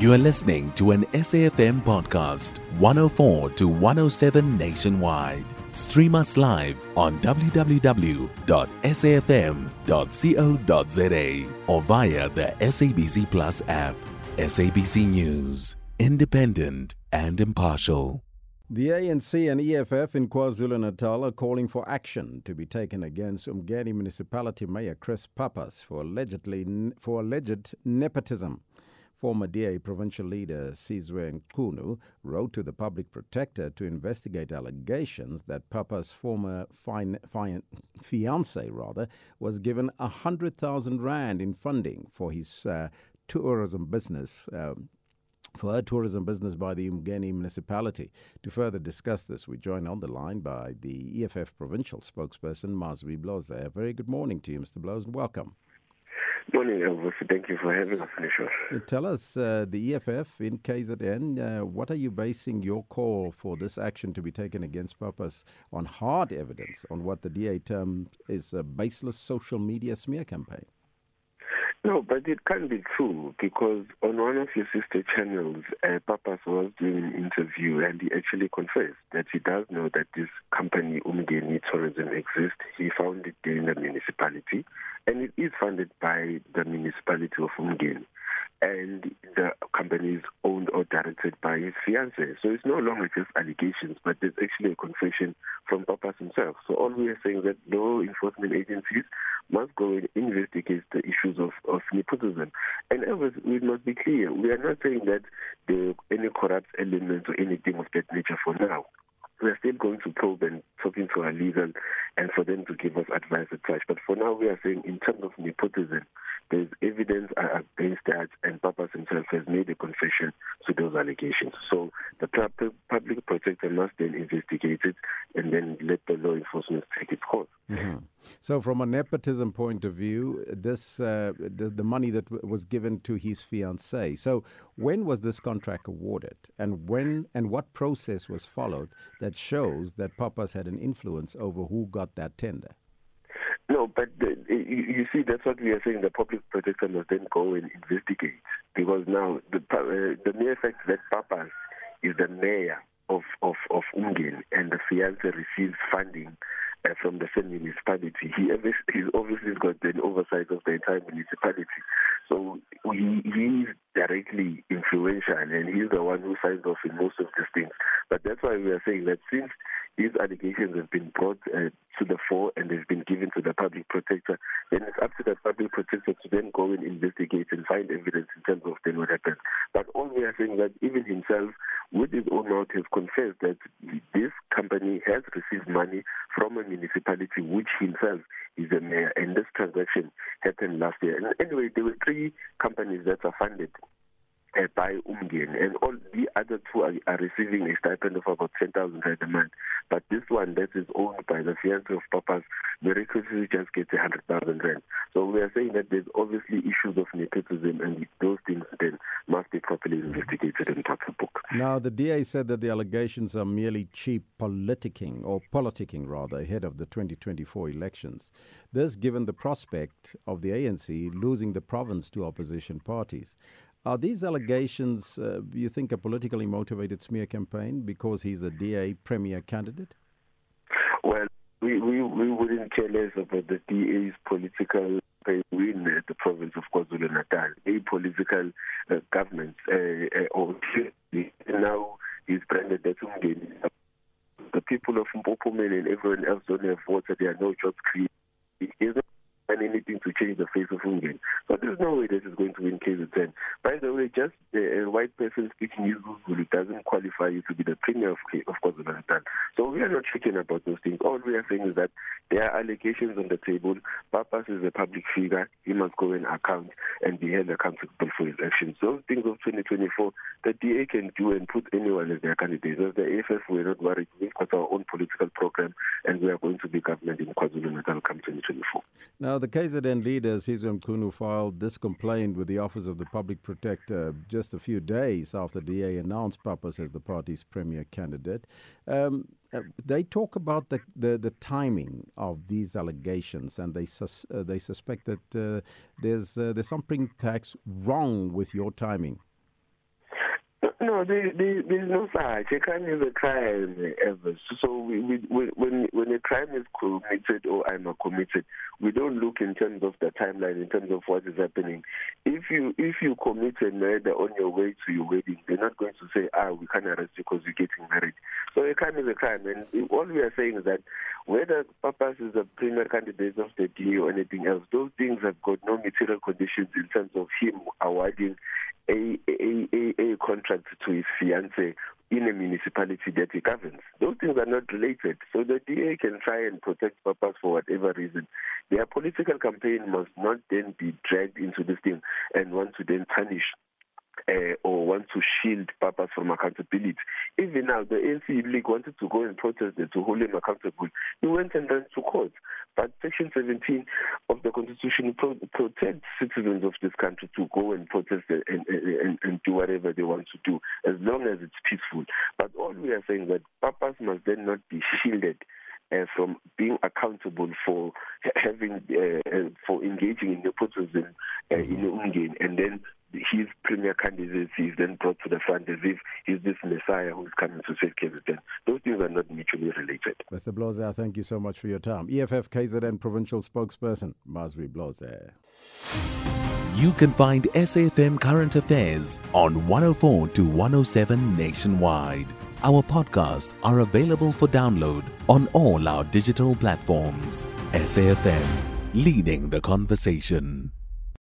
You are listening to an SAFM podcast, 104 to 107 nationwide. Stream us live on www.safm.co.za or via the SABC Plus app. SABC News, independent and impartial. The ANC and EFF in KwaZulu-Natal are calling for action to be taken against Umngeni Municipality Mayor Chris Pappas for allegedly for alleged nepotism. Former DA provincial leader Sizwe Mchunu wrote to the public protector to investigate allegations that Pappas' former fine, fiance rather was given 100,000 rand in funding for his uh, tourism business. Um, for her tourism business by the Umngeni municipality. To further discuss this, we join on the line by the EFF provincial spokesperson, Mazwi Blose. A very good morning to you, Mr. Blose, and welcome. Morning, Elvis. Thank you for having us on the show. Uh, tell us, uh, the EFF in KZN, uh, what are you basing your call for this action to be taken against Pappas on hard evidence on what the DA term is a baseless social media smear campaign? No, but it can't be true because on one of your sister channels, uh, Pappas was doing an interview and he actually confessed that he does know that this company, Umngeni Tourism, exists. He founded it in the municipality and it is funded by the municipality of Umngeni. And the company is owned or directed by his fiancée. So it's no longer just allegations, but there's actually a confession from Pappas himself. So all we are saying that law enforcement agencies must go and investigate the issues of, of nepotism. And Elvis, we must be clear, we are not saying that there are any corrupt elements or anything of that nature for now. We are still going to probe and talking to our legal and for them to give us advice at such. But for now, we are saying in terms of nepotism, there's evidence against that, and Pappas himself has made a confession to those allegations. So the public protector must then investigate it and then let the law enforcement take its course. Mm-hmm. So, from a nepotism point of view, this uh, the, the, money that w- was given to his fiancée. So, when was this contract awarded, and when and what process was followed that shows that Pappas had an influence over who got that tender? No, but the, you, see, that's what we are saying. The public protector must then go and investigate because now the uh, the mere fact that Pappas is the mayor of of of Ungen and the fiance receives funding uh, from the same municipality. He he's obviously got an oversight of the entire municipality. So he he's directly influential and he's the one who signs off in most of these things. But that's why we are saying that since these allegations have been brought uh, to the fore and they've been given to the public protector, then it's up to the public protector to then go and investigate and find evidence in terms of then what happened. But all we are saying that even himself, with his own mouth, has confessed that this company has received money from a municipality which himself is a mayor, and this transaction happened last year. And anyway, there were three companies that are funded uh, by Umgen, and all the other two are, are receiving a stipend of about 10,000 rand a month. But this one that is owned by the fiance of Pappas, miraculously just gets 100,000 rand. So we are saying that there's obviously issues of nepotism, and those things then must be properly investigated and book. Now, the DA said that the allegations are merely cheap politicking, or politicking rather, ahead of the 2024 elections. This given the prospect of the ANC losing the province to opposition parties. Are these allegations, uh, you think, a politically motivated smear campaign because he's a DA premier candidate? Well, we, we, we wouldn't care less about the DA's political win at the province of KwaZulu Natal. A political uh, government, uh, uh, now he's branded The people of Mpophomeni and everyone else don't have water, there are no jobs created. Done anything to change the face of Ungen. So there's no way this is going to win KZN. By the way, just a, a white person speaking Zulu doesn't qualify you to be the premier of, of KwaZulu-Natal. So we are not speaking about those things. All we are saying is that there are allegations on the table. Pappas is a public figure. He must go and account and be held accountable for his actions. Those things of 2024, the DA can do and put anyone as their candidate. As the EFF, we're not worried. We've got our own political program and we are going to be government in KwaZulu-Natal come 2024. Now, the KZN leader, Sizwe Mchunu, filed this complaint with the Office of the Public Protector just a few days after DA announced Pappas as the party's premier candidate. Um, uh, they talk about the, the, the, timing of these allegations, and they sus, uh, they suspect that uh, there's uh, there's something tax wrong with your timing. No, there, there, there's no such. A crime is a crime, ever. So we, we, when when a crime is committed or I'm committed, we don't look in terms of the timeline, in terms of what is happening. If you if you commit a murder on your way to your wedding, they're not going to say, ah, we can't arrest you because you're getting married. So a crime is a crime, and all we are saying is that whether Pappas is a premier candidate of the DA or anything else, those things have got no material conditions in terms of him awarding a, a, a, a contract to his fiancée in a municipality that he governs. Those things are not related. So the DA can try and protect Pappas for whatever reason. Their political campaign must not then be dragged into this thing and want to then punish uh, or want to shield Pappas from accountability. Even now, the ANC League wanted to go and protest to hold him accountable. He went and went to court. But Section 17 of the Constitution pro- protects citizens of this country to go and protest and, and, and, and, do whatever they want to do, as long as it's peaceful. But all we are saying that Pappas must then not be shielded uh, from being accountable for having uh, uh, for engaging in nepotism uh, in Umngeni, and then his premier candidacy is then brought to the front as if he's this messiah who's coming to save KZN. Those things are not mutually related. Mr. Blose, thank you so much for your time. EFF KZN provincial spokesperson, Mazwi Blose. You can find SAFM Current Affairs on 104 to 107 nationwide. Our podcasts are available for download on all our digital platforms. SAFM, leading the conversation.